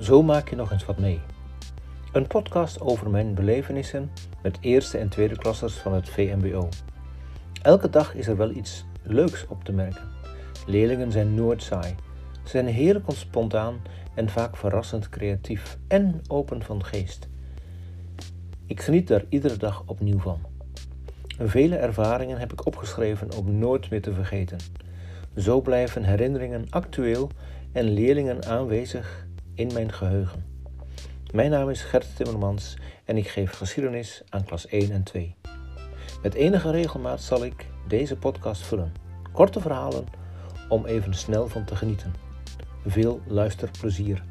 Zo maak je nog eens wat mee. Een podcast over mijn belevenissen met eerste en tweede klassers van het VMBO. Elke dag is er wel iets leuks op te merken. Leerlingen zijn nooit saai. Ze zijn heerlijk spontaan en vaak verrassend creatief en open van geest. Ik geniet daar iedere dag opnieuw van. Vele ervaringen heb ik opgeschreven om nooit meer te vergeten. Zo blijven herinneringen actueel en leerlingen aanwezig in mijn geheugen. Mijn naam is Gert Timmermans en ik geef geschiedenis aan klas 1 en 2. Met enige regelmaat zal ik deze podcast vullen. Korte verhalen om even snel van te genieten. Veel luisterplezier.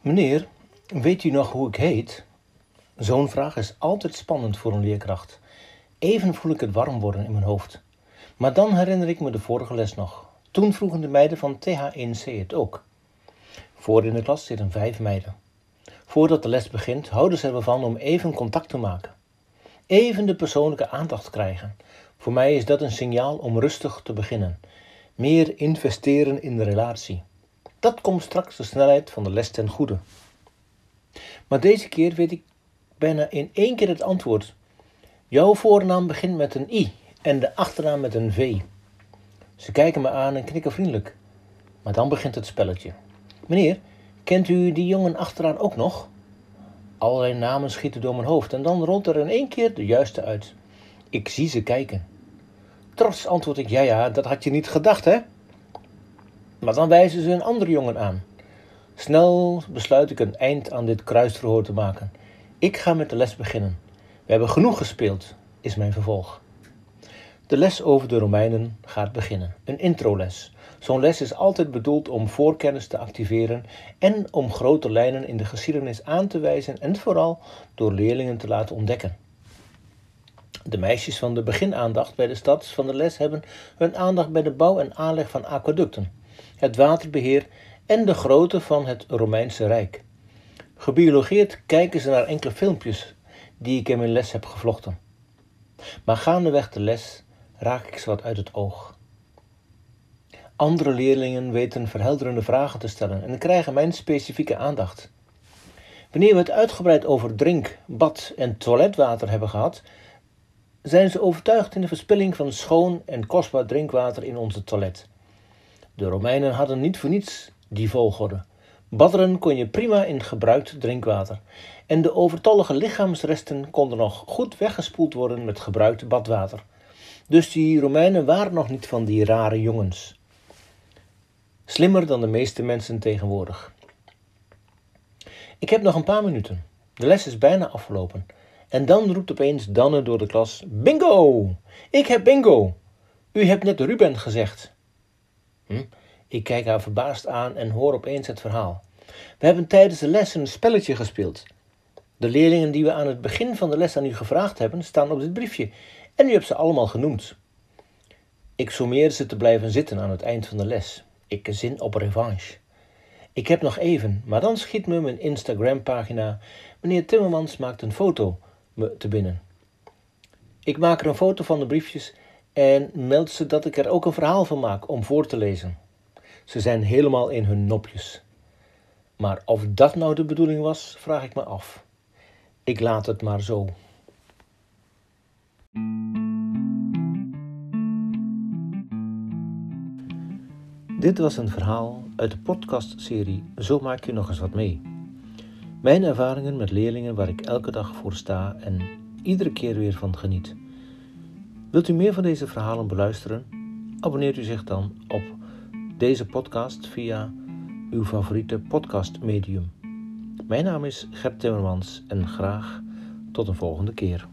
Meneer, weet u nog hoe ik heet? Zo'n vraag is altijd spannend voor een leerkracht. Even voel ik het warm worden in mijn hoofd. Maar dan herinner ik me de vorige les nog. Toen vroegen de meiden van TH1C het ook. Voor in de klas zitten vijf meiden. Voordat de les begint, houden ze ervan om even contact te maken. Even de persoonlijke aandacht krijgen. Voor mij is dat een signaal om rustig te beginnen. Meer investeren in de relatie. Dat komt straks de snelheid van de les ten goede. Maar deze keer weet ik bijna in één keer het antwoord. Jouw voornaam begint met een i en de achternaam met een v. Ze kijken me aan en knikken vriendelijk. Maar dan begint het spelletje. Meneer, kent u die jongen achteraan ook nog? Allerlei namen schieten door mijn hoofd en dan rolt er in één keer de juiste uit. Ik zie ze kijken. Trots antwoord ik: Ja, ja, dat had je niet gedacht, hè? Maar dan wijzen ze een andere jongen aan. Snel besluit ik een eind aan dit kruisverhoor te maken. Ik ga met de les beginnen. We hebben genoeg gespeeld, is mijn vervolg. De les over de Romeinen gaat beginnen. Een introles. Zo'n les is altijd bedoeld om voorkennis te activeren en om grote lijnen in de geschiedenis aan te wijzen en vooral door leerlingen te laten ontdekken. De meisjes van de beginaandacht bij de stad van de les hebben hun aandacht bij de bouw en aanleg van aquaducten, het waterbeheer en de grootte van het Romeinse Rijk. Gebiologeerd kijken ze naar enkele filmpjes die ik in mijn les heb gevlochten. Maar gaandeweg de les raak ik ze wat uit het oog. Andere leerlingen weten verhelderende vragen te stellen en krijgen mijn specifieke aandacht. Wanneer we het uitgebreid over drink, bad en toiletwater hebben gehad, zijn ze overtuigd in de verspilling van schoon en kostbaar drinkwater in onze toilet. De Romeinen hadden niet voor niets die volgorde. Badderen kon je prima in gebruikt drinkwater. En de overtollige lichaamsresten konden nog goed weggespoeld worden met gebruikt badwater. Dus die Romeinen waren nog niet van die rare jongens. Slimmer dan de meeste mensen tegenwoordig. Ik heb nog een paar minuten. De les is bijna afgelopen. En dan roept opeens Danne door de klas: Bingo! Ik heb bingo! U hebt net Ruben gezegd. Hm? Ik kijk haar verbaasd aan en hoor opeens het verhaal. We hebben tijdens de les een spelletje gespeeld. De leerlingen die we aan het begin van de les aan u gevraagd hebben, staan op dit briefje en u hebt ze allemaal genoemd. Ik sommeer ze te blijven zitten aan het eind van de les. Ik zin op revanche. Ik heb nog even, maar dan schiet me mijn Instagram-pagina. Meneer Timmermans maakt een foto me te binnen. Ik maak er een foto van de briefjes en meld ze dat ik er ook een verhaal van maak om voor te lezen. Ze zijn helemaal in hun nopjes. Maar of dat nou de bedoeling was, vraag ik me af. Ik laat het maar zo. Dit was een verhaal uit de podcastserie Zo maak je nog eens wat mee. Mijn ervaringen met leerlingen waar ik elke dag voor sta en iedere keer weer van geniet. Wilt u meer van deze verhalen beluisteren? Abonneert u zich dan op deze podcast via uw favoriete podcastmedium. Mijn naam is Gert Timmermans en graag tot een volgende keer.